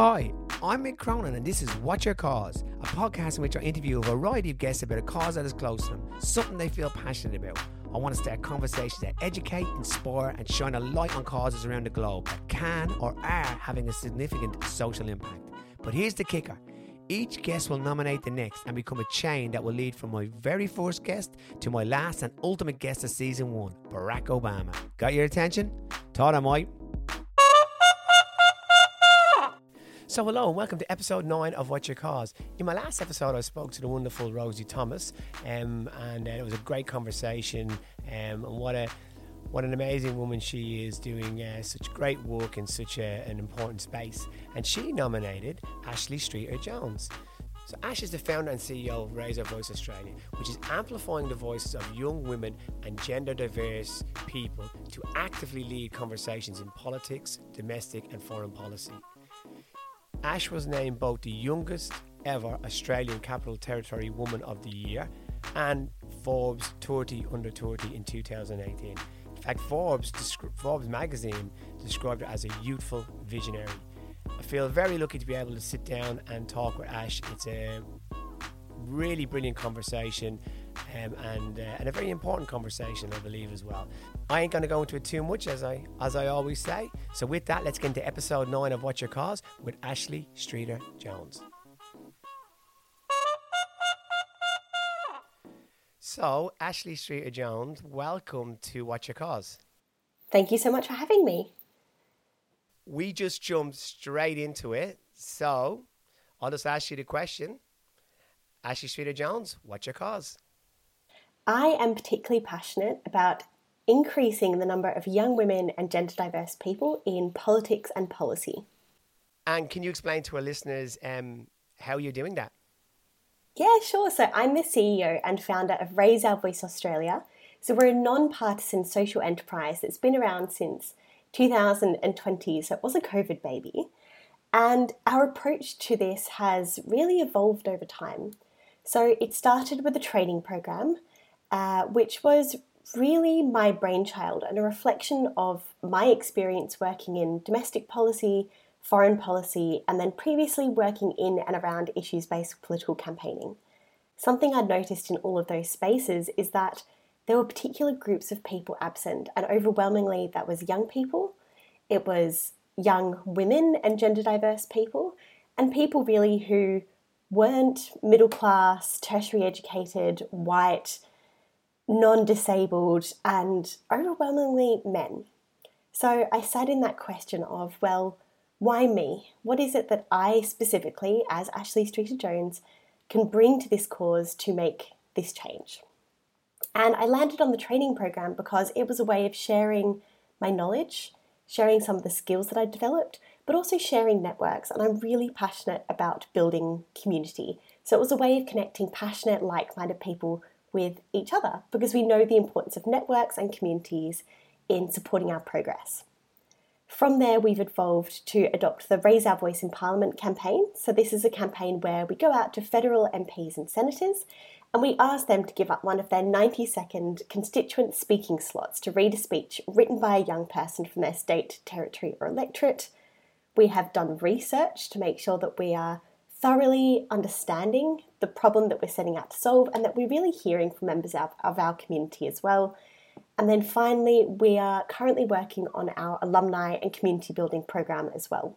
Hi, I'm Mick Cronin, and this is What's Your Cause, a podcast in which I interview a variety of guests about a cause that is close to them, something they feel passionate about. I want to start conversations that educate, inspire, and shine a light on causes around the globe that can or are having a significant social impact. But here's the kicker each guest will nominate the next and become a chain that will lead from my very first guest to my last and ultimate guest of season one, Barack Obama. Got your attention? Thought I might. So, hello and welcome to episode 9 of What's Your Cause. In my last episode, I spoke to the wonderful Rosie Thomas, um, and uh, it was a great conversation. Um, and what a what an amazing woman she is doing uh, such great work in such a, an important space. And she nominated Ashleigh Streeter Jones. So, Ash is the founder and CEO of Raise Our Voice Australia, which is amplifying the voices of young women and gender diverse people to actively lead conversations in politics, domestic, and foreign policy. Ash was named both the youngest ever Australian Capital Territory Woman of the Year and Forbes 30 Under 30 in 2018. In fact, Forbes, Forbes magazine described her as a youthful visionary. I feel very lucky to be able to sit down and talk with Ash. It's a really brilliant conversation um, and, uh, and a very important conversation, I believe, as well. I ain't going to go into it too much, as I as I always say. So with that, let's get into episode nine of What's Your Cause with Ashleigh Streeter Jones. So, Ashleigh Streeter Jones, welcome to What's Your Cause. Thank you so much for having me. We just jumped straight into it. So, I'll just ask you the question Ashleigh Streeter Jones, what's your cause? I am particularly passionate about increasing the number of young women and gender diverse people in politics and policy. And can you explain to our listeners um, how you're doing that? Yeah, sure. So I'm the CEO and founder of Raise Our Voice Australia. So we're a non-partisan social enterprise that's been around since 2020, so it was a COVID baby. And our approach to this has really evolved over time. So it started with a training program, uh, which was really my brainchild and a reflection of my experience working in domestic policy, foreign policy, and then previously working in and around issues based political campaigning. Something I'd noticed in all of those spaces is that there were particular groups of people absent, and overwhelmingly that was young people, it was young women and gender diverse people, and people really who weren't middle class, tertiary educated, white, non disabled, and overwhelmingly men. So I sat in that question of, well, why me? What is it that I specifically, as Ashleigh Streeter Jones, can bring to this cause to make this change? And I landed on the training program because it was a way of sharing my knowledge, sharing some of the skills that I developed, but also sharing networks. And I'm really passionate about building community. So it was a way of connecting passionate, like minded people with each other because we know the importance of networks and communities in supporting our progress. From there, we've evolved to adopt the Raise Our Voice in Parliament campaign. So, this is a campaign where we go out to federal MPs and senators and we ask them to give up one of their 90 second constituent speaking slots to read a speech written by a young person from their state, territory, or electorate. We have done research to make sure that we are thoroughly understanding the problem that we're setting out to solve and that we're really hearing from members of, of our community as well. And then finally, we are currently working on our alumni and community building program as well.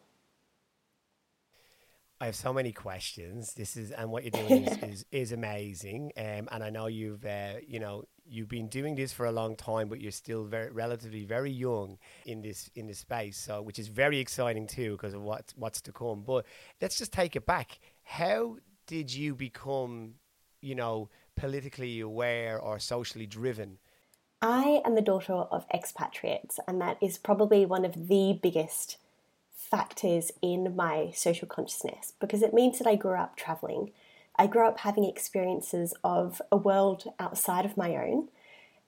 I have so many questions. This is and what you're doing is, is, is amazing. Um, and I know you've uh, you know you've been doing this for a long time, but you're still very relatively very young in this in this space. So which is very exciting too because of what what's to come. But let's just take it back. How did you become you know politically aware or socially driven? I am the daughter of expatriates, and that is probably one of the biggest factors in my social consciousness because it means that I grew up traveling. I grew up having experiences of a world outside of my own,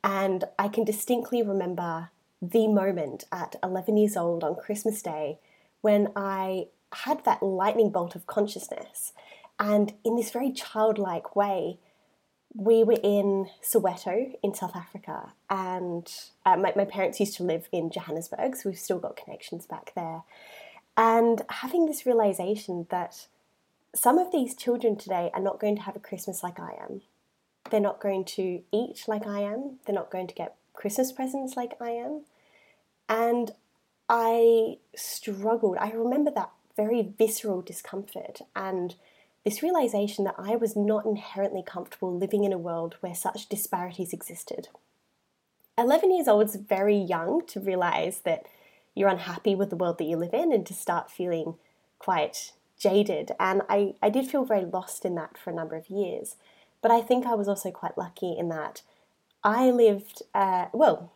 and I can distinctly remember the moment at 11 years old on Christmas Day when I had that lightning bolt of consciousness. And in this very childlike way, we were in Soweto in South Africa, and uh, my, my parents used to live in Johannesburg, so we've still got connections back there. And having this realization that some of these children today are not going to have a Christmas like I am. They're not going to eat like I am. They're not going to get Christmas presents like I am. And I struggled. I remember that very visceral discomfort and this realization that I was not inherently comfortable living in a world where such disparities existed. 11 years old is very young to realize that you're unhappy with the world that you live in and to start feeling quite jaded. And I, I did feel very lost in that for a number of years. But I think I was also quite lucky in that I lived, uh, well,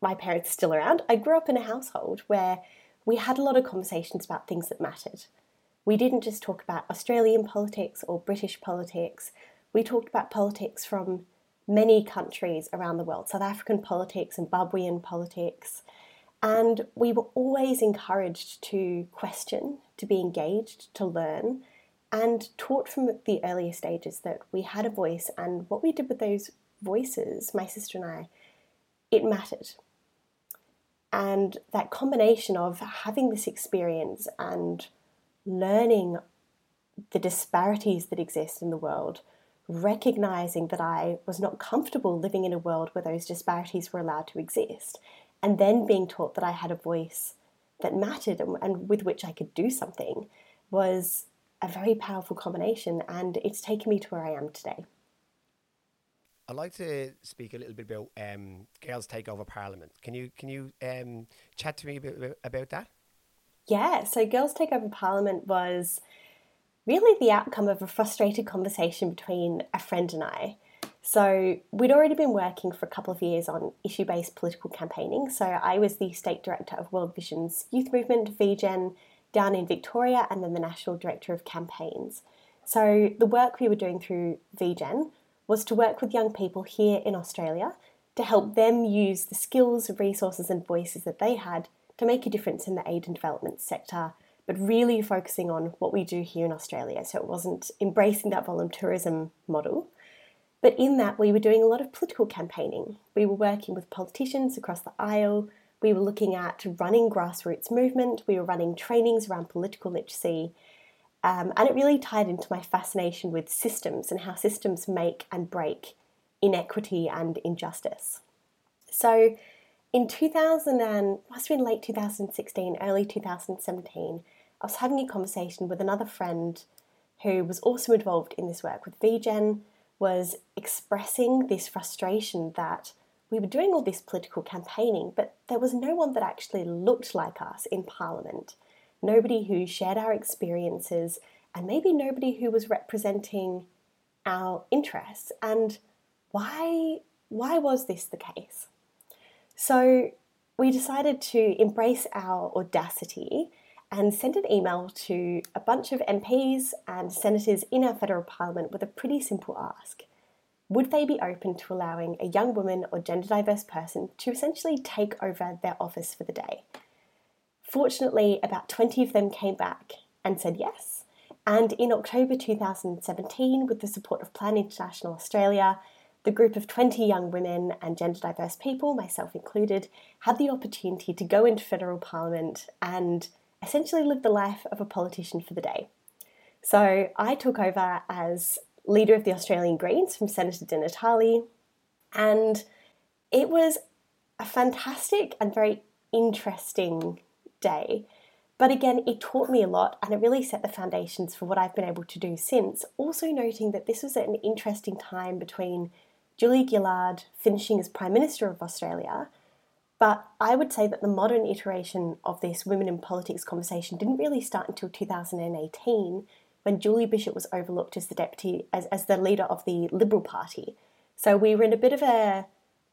my parents still around. I grew up in a household where we had a lot of conversations about things that mattered. We didn't just talk about Australian politics or British politics, we talked about politics from many countries around the world South African politics, Zimbabwean politics. And we were always encouraged to question, to be engaged, to learn, and taught from the earlier stages that we had a voice. And what we did with those voices, my sister and I, it mattered. And that combination of having this experience and learning the disparities that exist in the world, recognizing that I was not comfortable living in a world where those disparities were allowed to exist, and then being taught that I had a voice that mattered and, and with which I could do something was a very powerful combination, and it's taken me to where I am today. I'd like to speak a little bit about um, girls take over Parliament. Can you can you um, chat to me a bit about that? Yeah, so Girls Take Over Parliament was really the outcome of a frustrated conversation between a friend and I. So, we'd already been working for a couple of years on issue based political campaigning. So, I was the state director of World Vision's youth movement, VGen, down in Victoria, and then the national director of campaigns. So, the work we were doing through VGen was to work with young people here in Australia to help them use the skills, resources, and voices that they had to make a difference in the aid and development sector, but really focusing on what we do here in Australia. So it wasn't embracing that volunteerism model. But in that, we were doing a lot of political campaigning. We were working with politicians across the aisle. We were looking at running grassroots movement. We were running trainings around political literacy. Um, and it really tied into my fascination with systems and how systems make and break inequity and injustice. So in 2000 and must have been late 2016, early 2017, I was having a conversation with another friend who was also involved in this work with VGen, was expressing this frustration that we were doing all this political campaigning, but there was no one that actually looked like us in Parliament. Nobody who shared our experiences, and maybe nobody who was representing our interests. And why, why was this the case? So we decided to embrace our audacity and send an email to a bunch of MPs and senators in our federal parliament with a pretty simple ask. Would they be open to allowing a young woman or gender diverse person to essentially take over their office for the day? Fortunately, about 20 of them came back and said yes. And in October 2017, with the support of Plan International Australia, the group of 20 young women and gender diverse people, myself included, had the opportunity to go into federal parliament and essentially lived the life of a politician for the day. So I took over as leader of the Australian Greens from Senator Di Natale, and it was a fantastic and very interesting day. But again, it taught me a lot and it really set the foundations for what I've been able to do since. Also, noting that this was an interesting time between Julia Gillard finishing as Prime Minister of Australia. But I would say that the modern iteration of this women in politics conversation didn't really start until 2018 when Julie Bishop was overlooked as the deputy, as, as the leader of the Liberal Party. So we were in a bit of a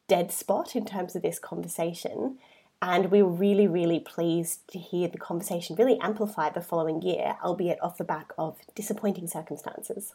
dead spot in terms of this conversation. And we were really, really pleased to hear the conversation really amplify the following year, albeit off the back of disappointing circumstances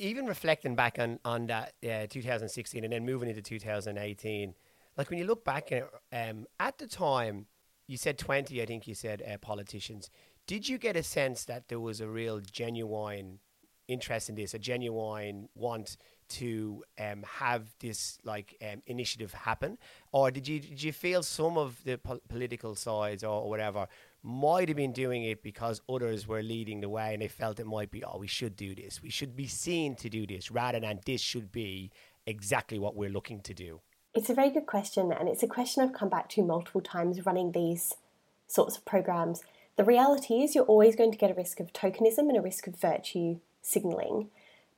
even reflecting back on on that uh, 2016 and then moving into 2018, like when you look back at um, at the time, you said 20. I think you said uh, politicians. Did you get a sense that there was a real genuine interest in this, a genuine want to um, have this like um, initiative happen, or did you did you feel some of the po- political sides or, or whatever might have been doing it because others were leading the way and they felt it might be, oh, we should do this. We should be seen to do this rather than this should be exactly what we're looking to do? It's a very good question, and it's a question I've come back to multiple times running these sorts of programs. The reality is, you're always going to get a risk of tokenism and a risk of virtue signaling.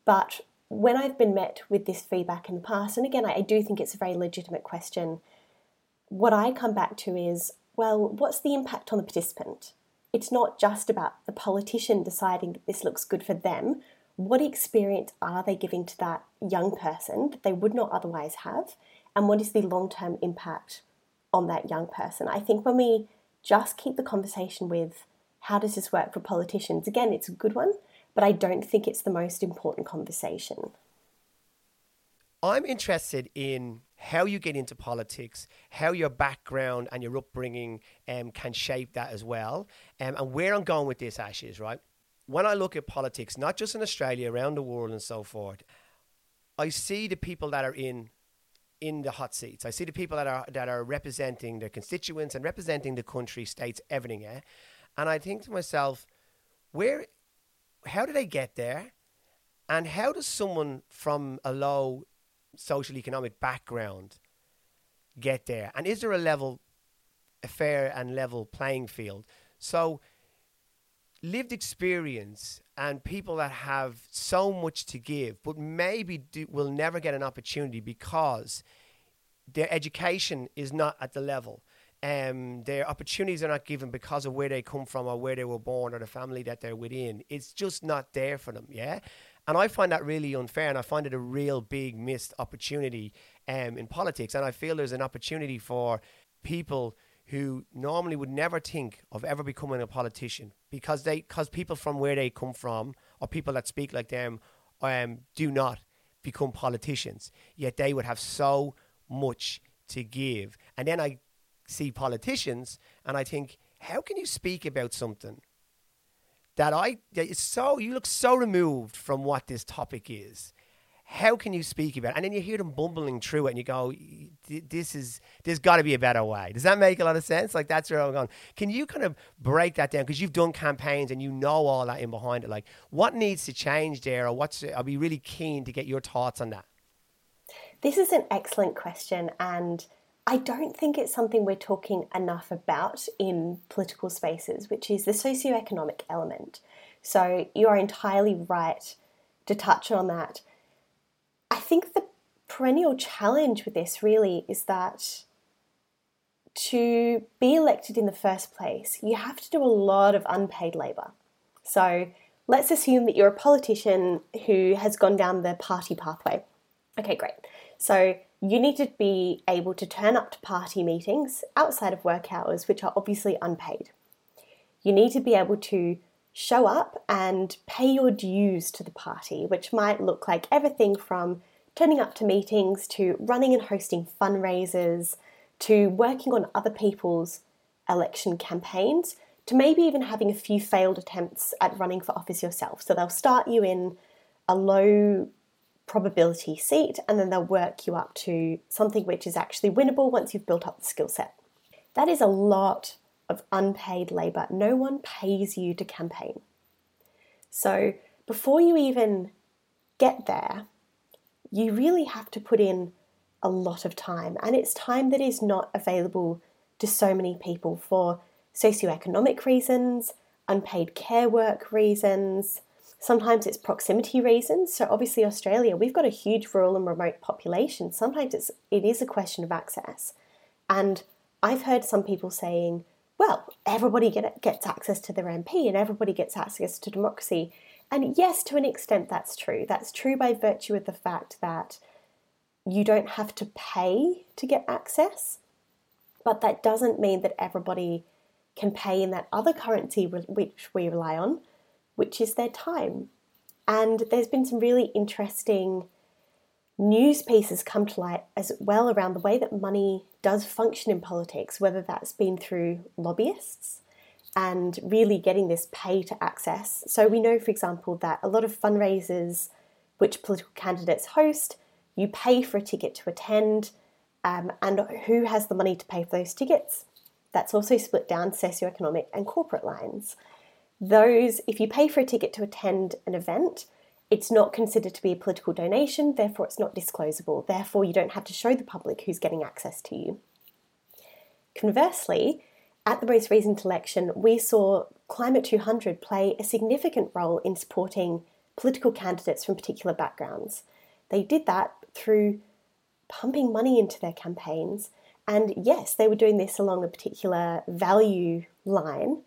But when I've been met with this feedback in the past, and again, I do think it's a very legitimate question, what I come back to is well, what's the impact on the participant? It's not just about the politician deciding that this looks good for them. What experience are they giving to that young person that they would not otherwise have? And what is the long term impact on that young person? I think when we just keep the conversation with how does this work for politicians, again, it's a good one, but I don't think it's the most important conversation. I'm interested in how you get into politics, how your background and your upbringing um, can shape that as well. Um, and where I'm going with this, Ash, is right. When I look at politics, not just in Australia, around the world, and so forth, I see the people that are in in the hot seats. I see the people that are that are representing their constituents and representing the country, states, everything. Yeah? And I think to myself, where, how do they get there? And how does someone from a low social economic background get there? And is there a level, a fair and level playing field? So, lived experience and people that have so much to give, but maybe do, will never get an opportunity because their education is not at the level. Um, their opportunities are not given because of where they come from or where they were born or the family that they're within. It's just not there for them, yeah? And I find that really unfair, and I find it a real big missed opportunity um, in politics. And I feel there's an opportunity for people who normally would never think of ever becoming a politician because they because people from where they come from or people that speak like them um, do not become politicians. Yet they would have so much to give. And then I see politicians and I think, how can you speak about something that I that is so you look so removed from what this topic is. How can you speak about it? And then you hear them bumbling through it and you go, this is, there's got to be a better way. Does that make a lot of sense? Like, that's where I'm going. Can you kind of break that down? Because you've done campaigns and you know all that in behind it. Like, what needs to change there? Or what's, I'll be really keen to get your thoughts on that. This is an excellent question. And I don't think it's something we're talking enough about in political spaces, which is the socioeconomic element. So you are entirely right to touch on that. I think the perennial challenge with this really is that to be elected in the first place, you have to do a lot of unpaid labour. So let's assume that you're a politician who has gone down the party pathway. Okay, great. So you need to be able to turn up to party meetings outside of work hours, which are obviously unpaid. You need to be able to show up and pay your dues to the party, which might look like everything from turning up to meetings to running and hosting fundraisers to working on other people's election campaigns to maybe even having a few failed attempts at running for office yourself. So they'll start you in a low probability seat and then they'll work you up to something which is actually winnable once you've built up the skill set. That is a lot of unpaid labour. No one pays you to campaign. So before you even get there, you really have to put in a lot of time, and it's time that is not available to so many people for socioeconomic reasons, unpaid care work reasons, Sometimes it's proximity reasons. So obviously Australia, we've got a huge rural and remote population. Sometimes it's it is a question of access. And I've heard some people saying, well, everybody get, gets access to their MP and everybody gets access to democracy. And yes, to an extent, that's true. That's true by virtue of the fact that you don't have to pay to get access, but that doesn't mean that everybody can pay in that other currency which we rely on, which is their time. And there's been some really interesting news pieces come to light as well around the way that money does function in politics, whether that's been through lobbyists and really getting this pay to access. So we know, for example, that a lot of fundraisers which political candidates host, you pay for a ticket to attend, um, and who has the money to pay for those tickets? that's also split down socioeconomic and corporate lines. Those, if you pay for a ticket to attend an event, it's not considered to be a political donation, therefore, it's not disclosable. Therefore, you don't have to show the public who's getting access to you. Conversely, at the most recent election, we saw Climate 200 play a significant role in supporting political candidates from particular backgrounds. They did that through pumping money into their campaigns. And yes, they were doing this along a particular value line,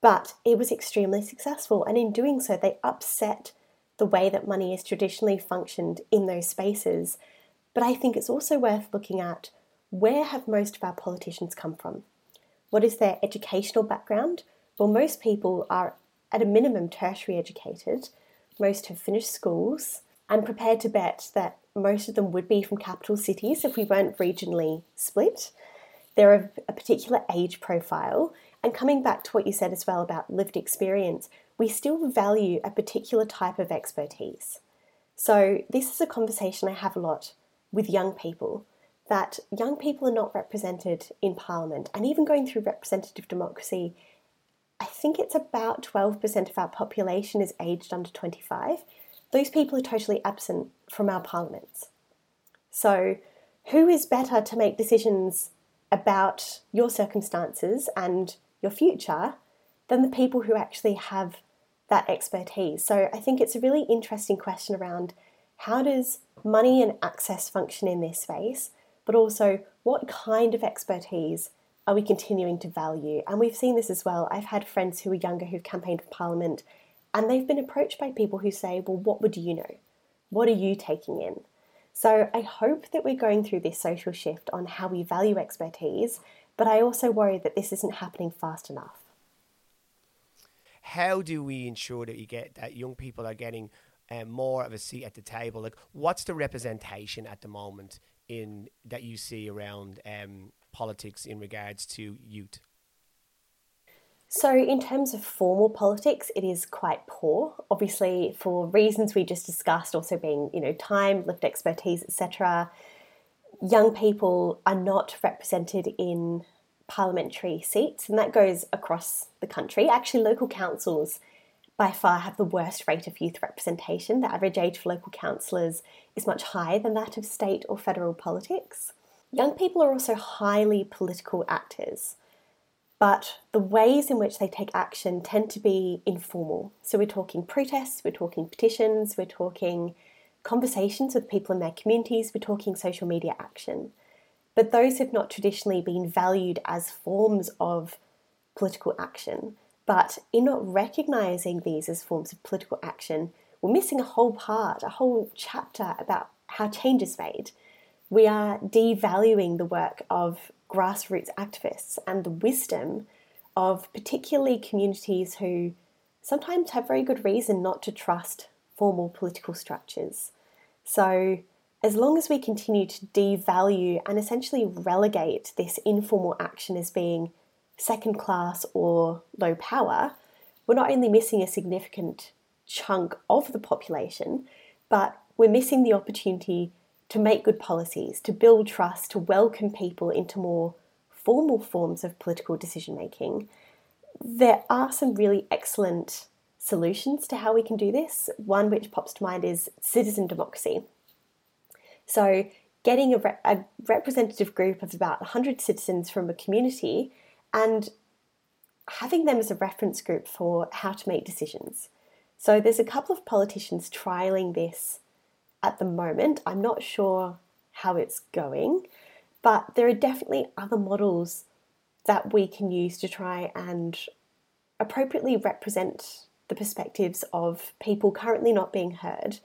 but it was extremely successful. And in doing so, they upset the way that money is traditionally functioned in those spaces. But I think it's also worth looking at where have most of our politicians come from? What is their educational background? Well, most people are at a minimum tertiary educated. Most have finished schools. I'm prepared to bet that most of them would be from capital cities if we weren't regionally split. They're a particular age profile. And coming back to what you said as well about lived experience, we still value a particular type of expertise. So, this is a conversation I have a lot with young people that young people are not represented in Parliament. And even going through representative democracy, I think it's about 12% of our population is aged under 25. Those people are totally absent from our parliaments. So, who is better to make decisions about your circumstances and your future than the people who actually have that expertise. So I think it's a really interesting question around how does money and access function in this space, but also what kind of expertise are we continuing to value? And we've seen this as well. I've had friends who are younger who've campaigned for Parliament and they've been approached by people who say, Well, what would you know? What are you taking in? So I hope that we're going through this social shift on how we value expertise, but I also worry that this isn't happening fast enough how do we ensure that you get that young people are getting um, more of a seat at the table? Like, what's the representation at the moment in that you see around um, politics in regards to youth? So, in terms of formal politics, it is quite poor. Obviously, for reasons we just discussed, also being you know time, lived expertise, etc. Young people are not represented in parliamentary seats, and that goes across the country. Actually, local councils by far have the worst rate of youth representation. The average age for local councillors is much higher than that of state or federal politics. Young people are also highly political actors, but the ways in which they take action tend to be informal. So we're talking protests, we're talking petitions, we're talking conversations with people in their communities, we're talking social media action but those have not traditionally been valued as forms of political action. But in not recognizing these as forms of political action, we're missing a whole part, a whole chapter about how change is made. We are devaluing the work of grassroots activists and the wisdom of particularly communities who sometimes have very good reason not to trust formal political structures. So, as long as we continue to devalue and essentially relegate this informal action as being second class or low power, we're not only missing a significant chunk of the population, but we're missing the opportunity to make good policies, to build trust, to welcome people into more formal forms of political decision making. There are some really excellent solutions to how we can do this. One which pops to mind is citizen democracy. So, getting a, re- a representative group of about 100 citizens from a community and having them as a reference group for how to make decisions. So, there's a couple of politicians trialing this at the moment. I'm not sure how it's going, but there are definitely other models that we can use to try and appropriately represent the perspectives of people currently not being heard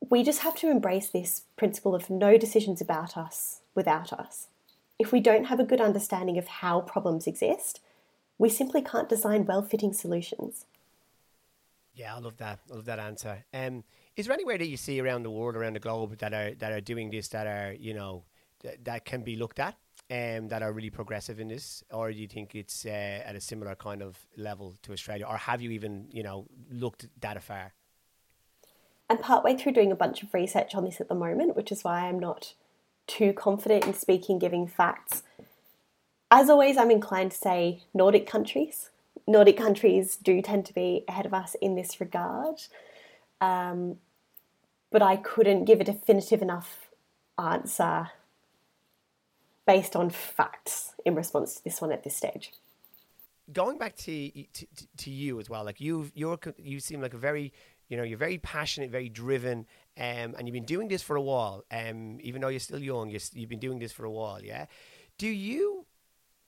we just have to embrace this principle of no decisions about us without us. If we don't have a good understanding of how problems exist, we simply can't design well fitting solutions. Yeah, I love that. I love that answer. Um, is there anywhere that you see around the world, around the globe, that are that are doing this, that are you know, th- that can be looked at, um, that are really progressive in this, or do you think it's uh, at a similar kind of level to Australia, or have you even you know looked that far? I'm partway through doing a bunch of research on this at the moment, which is why I'm not too confident in speaking, giving facts. as always, I'm inclined to say Nordic countries. Nordic countries do tend to be ahead of us in this regard. Um, but I couldn't give a definitive enough answer based on facts in response to this one at this stage. Going back to to, to you as well, like you you you seem like a very you know you're very passionate, very driven, um, and you've been doing this for a while. Um, even though you're still young, you you've been doing this for a while. Yeah. Do you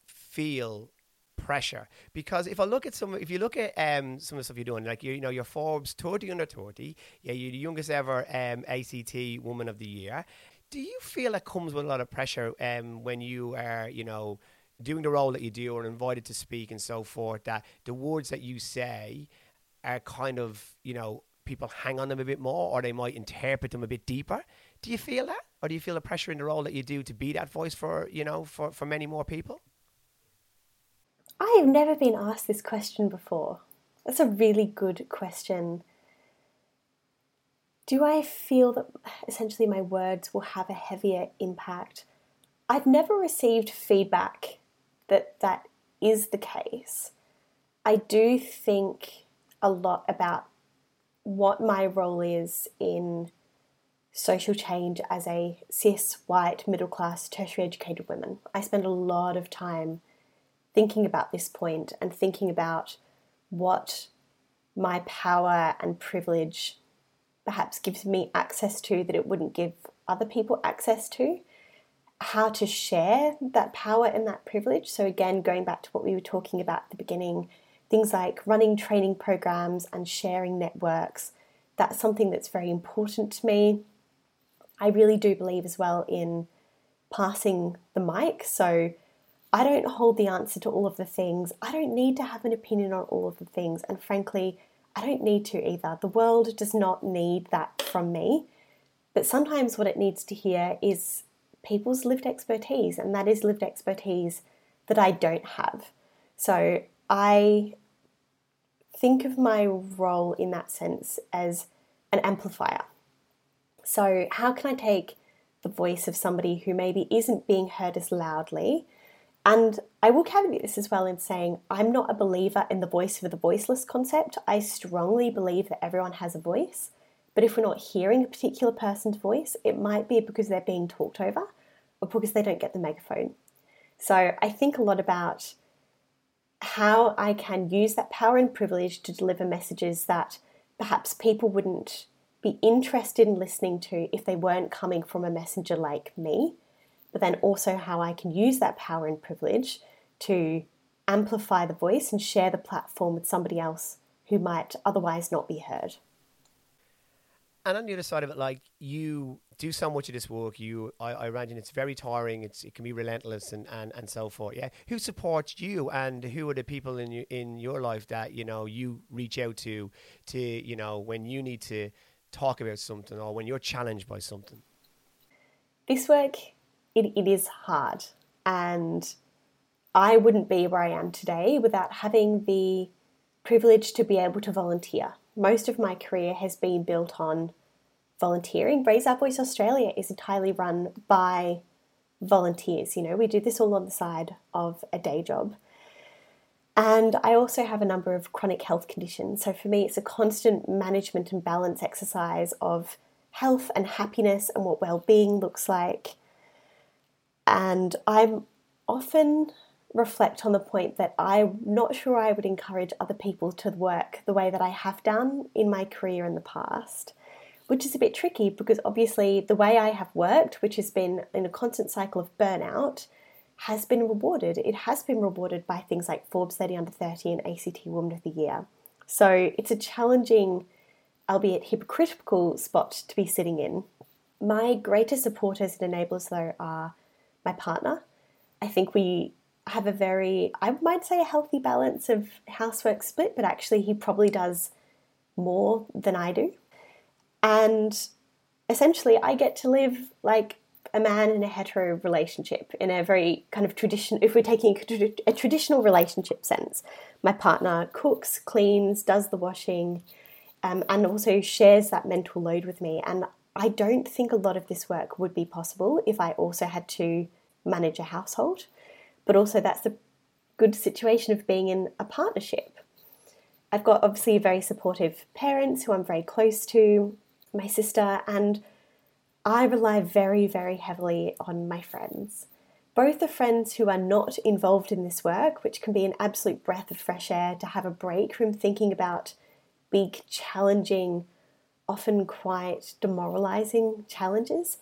feel pressure because if I look at some, if you look at um, some of the stuff you're doing, like you, you know, your Forbes 30 under 30, yeah, you're the youngest ever um, ACT Woman of the Year. Do you feel it comes with a lot of pressure um, when you are, you know, doing the role that you do or invited to speak and so forth? That the words that you say are kind of, you know, people hang on them a bit more or they might interpret them a bit deeper. Do you feel that? Or do you feel the pressure in the role that you do to be that voice for, you know, for, for many more people? I have never been asked this question before. That's a really good question. Do I feel that essentially my words will have a heavier impact? I've never received feedback that that is the case. I do think a lot about what my role is in social change as a cis, white, middle class, tertiary educated woman. I spend a lot of time thinking about this point and thinking about what my power and privilege perhaps gives me access to that it wouldn't give other people access to, how to share that power and that privilege. So, again, going back to what we were talking about at the beginning, things like running training programs and sharing networks, that's something that's very important to me. I really do believe as well in passing the mic. So, I don't hold the answer to all of the things. I don't need to have an opinion on all of the things. And frankly, I don't need to either. The world does not need that from me. But sometimes what it needs to hear is people's lived expertise, and that is lived expertise that I don't have. So I think of my role in that sense as an amplifier. So, how can I take the voice of somebody who maybe isn't being heard as loudly? And I will caveat this as well in saying I'm not a believer in the voice for the voiceless concept. I strongly believe that everyone has a voice, but if we're not hearing a particular person's voice, it might be because they're being talked over or because they don't get the megaphone. So I think a lot about how I can use that power and privilege to deliver messages that perhaps people wouldn't be interested in listening to if they weren't coming from a messenger like me but then also how I can use that power and privilege to amplify the voice and share the platform with somebody else who might otherwise not be heard. And on the other side of it, like you do so much of this work, you I, I imagine it's very tiring. It's it can be relentless and, and, and so forth. Yeah, who supports you, and who are the people in you, in your life that you know you reach out to to you know when you need to talk about something or when you're challenged by something. This work it, it is hard. And I wouldn't be where I am today without having the privilege to be able to volunteer. Most of my career has been built on volunteering. Raise Our Voice Australia is entirely run by volunteers. You know, we do this all on the side of a day job. And I also have a number of chronic health conditions. So for me, it's a constant management and balance exercise of health and happiness and what well being looks like and I'm often reflect on the point that I'm not sure I would encourage other people to work the way that I have done in my career in the past, which is a bit tricky because obviously the way I have worked, which has been in a constant cycle of burnout, has been rewarded. It has been rewarded by things like Forbes 30 Under 30 and ACT Woman of the Year. So it's a challenging, albeit hypocritical, spot to be sitting in. My greatest supporters and enablers, though, are my partner. I think we have a very, I might say, a healthy balance of housework split, but actually, he probably does more than I do. And essentially, I get to live like a man in a hetero relationship in a very kind of tradition, if we're taking a traditional relationship sense. My partner cooks, cleans, does the washing, um, and also shares that mental load with me. And I don't think a lot of this work would be possible if I also had to manage a household. but also that's the good situation of being in a partnership. I've got obviously very supportive parents who I'm very close to, my sister, and I rely very, very heavily on my friends. Both the friends who are not involved in this work, which can be an absolute breath of fresh air to have a break from thinking about big, challenging, often quite demoralizing challenges,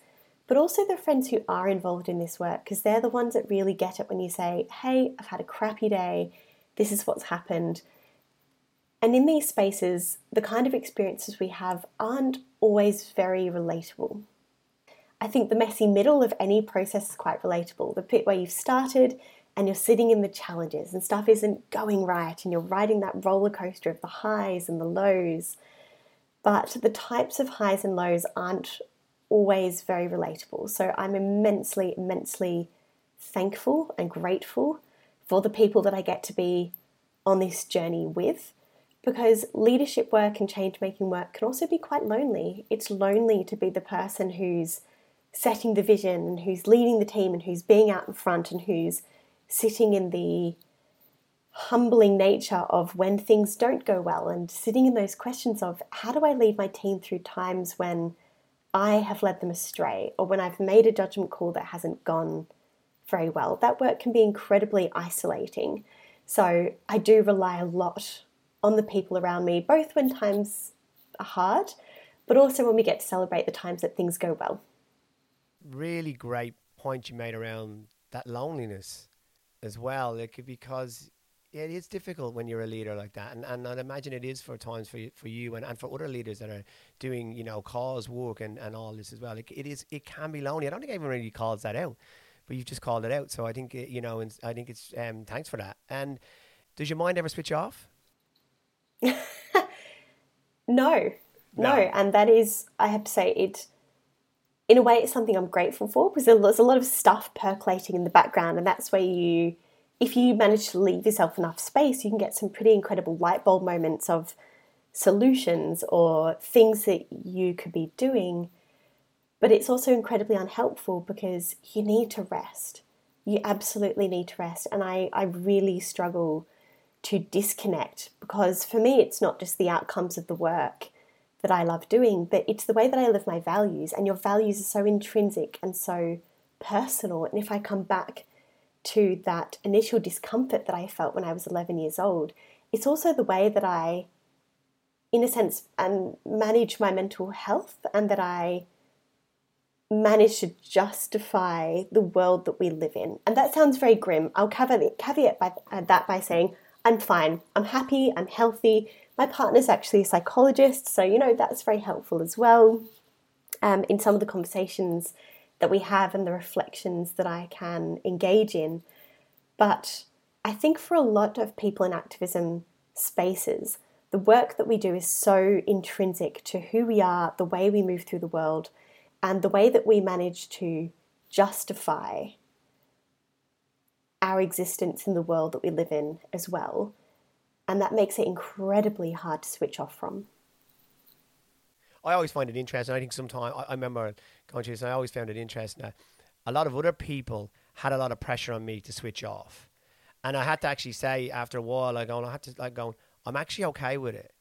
but also the friends who are involved in this work, because they're the ones that really get it when you say, Hey, I've had a crappy day, this is what's happened. And in these spaces, the kind of experiences we have aren't always very relatable. I think the messy middle of any process is quite relatable. The bit where you've started and you're sitting in the challenges and stuff isn't going right and you're riding that roller coaster of the highs and the lows. But the types of highs and lows aren't always very relatable. So I'm immensely, immensely thankful and grateful for the people that I get to be on this journey with because leadership work and change making work can also be quite lonely. It's lonely to be the person who's setting the vision and who's leading the team and who's being out in front and who's sitting in the humbling nature of when things don't go well and sitting in those questions of how do I lead my team through times when I have led them astray or when I've made a judgment call that hasn't gone very well. That work can be incredibly isolating. So I do rely a lot on the people around me, both when times are hard, but also when we get to celebrate the times that things go well. Really great point you made around that loneliness as well. Like because it is difficult when you're a leader like that, and, and I'd imagine it is for times for you, for you and, and for other leaders that are doing you know cause work and, and all this as well. Like it is, it can be lonely. I don't think anyone really calls that out, but you've just called it out. So I think you know, and I think it's um, thanks for that. And does your mind ever switch off? no, no, no, and that is, I have to say, it. In a way, it's something I'm grateful for because there's a lot of stuff percolating in the background, and that's where you, if you manage to leave yourself enough space, you can get some pretty incredible light bulb moments of solutions or things that you could be doing. But it's also incredibly unhelpful because you need to rest. You absolutely need to rest. And I, I really struggle to disconnect because for me, it's not just the outcomes of the work that I love doing, but it's the way that I live my values. And your values are so intrinsic and so personal. And if I come back to that initial discomfort that I felt when I was 11 years old, it's also the way that I, in a sense, um, manage my mental health and that I manage to justify the world that we live in. And that sounds very grim. I'll caveat by, uh, that by saying I'm fine. I'm happy. I'm healthy. My partner's actually a psychologist, so you know that's very helpful as well. Um, in some of the conversations that we have and the reflections that I can engage in. But I think for a lot of people in activism spaces, the work that we do is so intrinsic to who we are, the way we move through the world, and the way that we manage to justify our existence in the world that we live in as well. And that makes it incredibly hard to switch off from. I always find it interesting. I think sometimes I, I remember going to this, and I always found it interesting that a lot of other people had a lot of pressure on me to switch off, and I had to actually say after a while, like, going, I had to like going, I'm actually okay with it,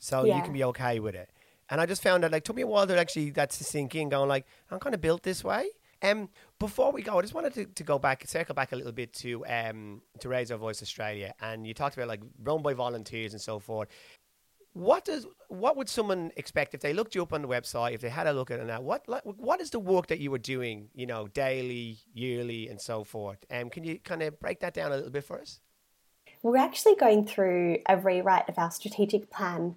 so yeah. you can be okay with it. And I just found that like took me a while to actually that's to sink in, going like, I'm kind of built this way. Um, before we go, I just wanted to, to go back, circle back a little bit to um, to Raise Our Voice Australia, and you talked about like run by volunteers and so forth. What does what would someone expect if they looked you up on the website, if they had a look at it now? What like, what is the work that you were doing, you know, daily, yearly, and so forth? Um, can you kind of break that down a little bit for us? We're actually going through a rewrite of our strategic plan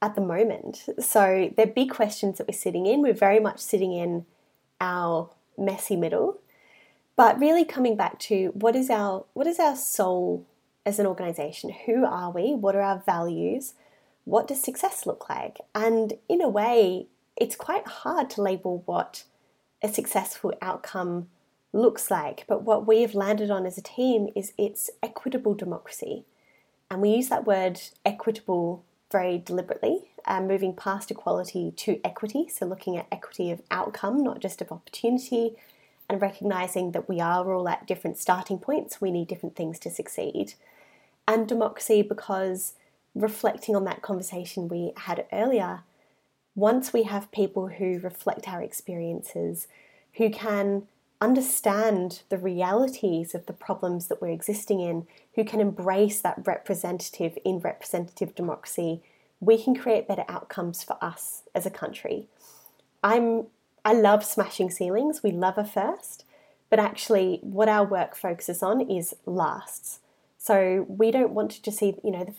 at the moment. So they're big questions that we're sitting in. We're very much sitting in our messy middle. But really coming back to what is our what is our soul as an organization? Who are we? What are our values? What does success look like? And in a way, it's quite hard to label what a successful outcome looks like. But what we have landed on as a team is it's equitable democracy. And we use that word equitable very deliberately, uh, moving past equality to equity. So, looking at equity of outcome, not just of opportunity, and recognizing that we are all at different starting points, we need different things to succeed. And democracy, because reflecting on that conversation we had earlier, once we have people who reflect our experiences, who can understand the realities of the problems that we're existing in, who can embrace that representative in representative democracy, we can create better outcomes for us as a country. I'm I love smashing ceilings. We love a first, but actually what our work focuses on is lasts. So we don't want to just see, you know, the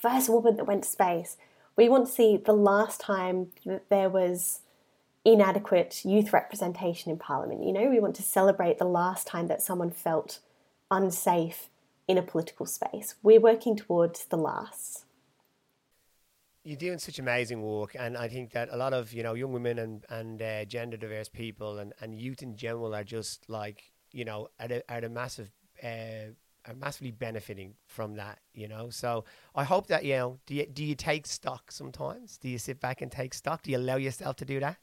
first woman that went to space. We want to see the last time that there was inadequate youth representation in Parliament. You know, we want to celebrate the last time that someone felt unsafe in a political space. We're working towards the last. You're doing such amazing work, and I think that a lot of you know young women and and uh, gender diverse people and, and youth in general are just like you know are a, are a massive uh, are massively benefiting from that, you know. So I hope that you know. Do you do you take stock sometimes? Do you sit back and take stock? Do you allow yourself to do that?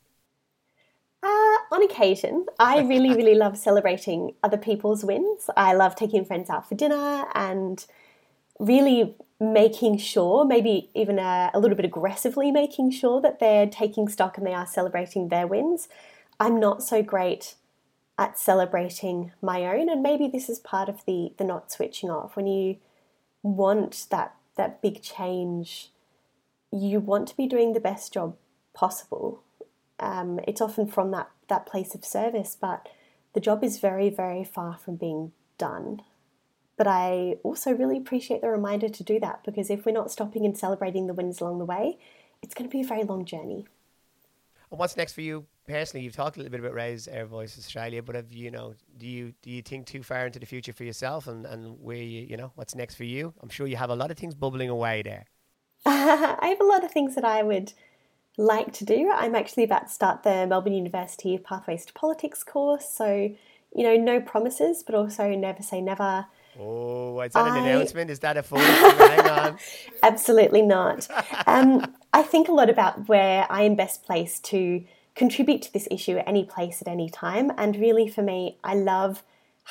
on occasion, I really, really love celebrating other people's wins. I love taking friends out for dinner and really making sure, maybe even a, a, little bit aggressively making sure that they're taking stock and they are celebrating their wins. I'm not so great at celebrating my own, and maybe this is part of the the not switching off. When you want that that big change, you want to be doing the best job possible. Um, it's often from that that place of service, but the job is very, very far from being done. But I also really appreciate the reminder to do that because if we're not stopping and celebrating the wins along the way, it's going to be a very long journey. And what's next for you personally? You've talked a little bit about Raise Our Voice Australia, but have you know, do you do you think too far into the future for yourself and, and where you you know what's next for you? I'm sure you have a lot of things bubbling away there. I have a lot of things that I would like to do. I'm actually about to start the Melbourne University Pathways to Politics course. So, you know, no promises, but also never say never. Oh, is that I... an announcement? Is that a full? Hang on. Absolutely not. Um, I think a lot about where I am best placed to contribute to this issue at any place at any time. And really, for me, I love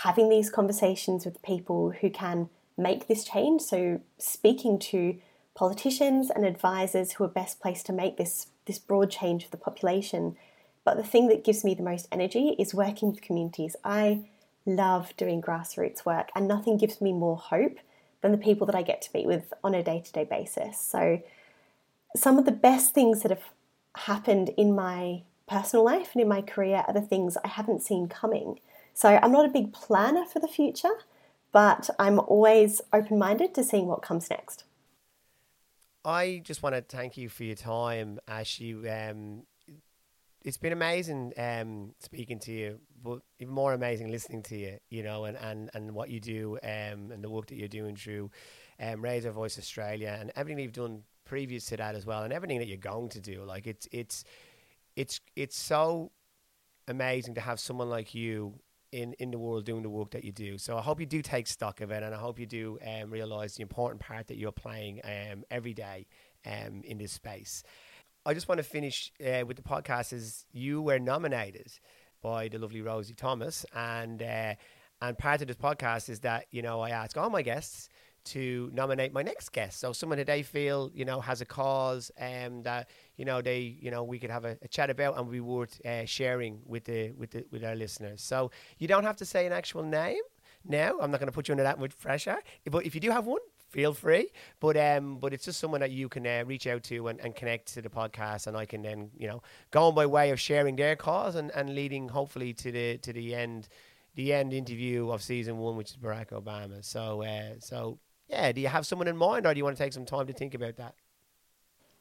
having these conversations with people who can make this change. So, speaking to politicians and advisors who are best placed to make this, this broad change for the population. But the thing that gives me the most energy is working with communities. I love doing grassroots work, and nothing gives me more hope than the people that I get to meet with on a day to day basis. So, some of the best things that have happened in my personal life and in my career are the things I haven't seen coming. So, I'm not a big planner for the future, but I'm always open minded to seeing what comes next. I just want to thank you for your time, Ashleigh. Um, it's been amazing um, speaking to you, but even more amazing listening to you, you know, and, and, and what you do um, and the work that you're doing through um, Raise Voice Australia and everything you've done previous to that as well and everything that you're going to do. Like it's it's it's it's so amazing to have someone like you in, in the world doing the work that you do. So I hope you do take stock of it, and I hope you do um, realize the important part that you're playing um, every day um, in this space. I just want to finish uh, with the podcast. Is you were nominated by the lovely Rosie Thomas, and uh, and part of this podcast is that you know I ask all my guests to nominate my next guest. So someone that they feel, you know, has a cause um, that, you know, they, you know, we could have a, a chat about and be worth uh, sharing with the, with the, with our listeners. So you don't have to say an actual name now. I'm not going to put you under that much pressure, but if you do have one, feel free. But um, but it's just someone that you can uh, reach out to and, and connect to the podcast, and I can then you know go on by way of sharing their cause and, and leading hopefully to the to the end the end interview of season one, which is Barack Obama. So uh, so yeah, do you have someone in mind or do you want to take some time to think about that?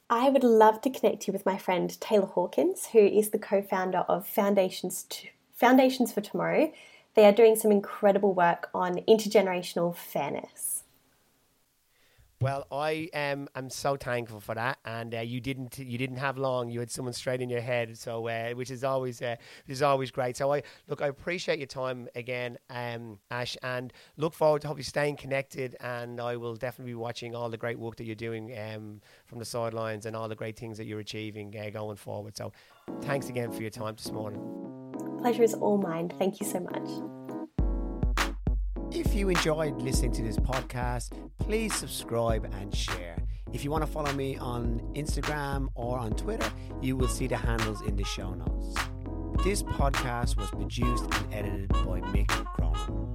I would love to connect you with my friend Taylor Hawkins, who is the co founder of Foundations, to, Foundations for Tomorrow. They are doing some incredible work on intergenerational fairness. Well, I am I'm so thankful for that, and uh, you didn't you didn't have long. You had someone straight in your head, so uh, which is always uh, which is always great. So I look, I appreciate your time again, um, Ash, and look forward to hopefully staying connected. And I will definitely be watching all the great work that you're doing um, from the sidelines and all the great things that you're achieving uh, going forward. So, thanks again for your time this morning. Pleasure is all mine. Thank you so much. If you enjoyed listening to this podcast, please subscribe and share. If you want to follow me on Instagram or on Twitter, you will see the handles in the show notes. This podcast was produced and edited by Mick Cronin.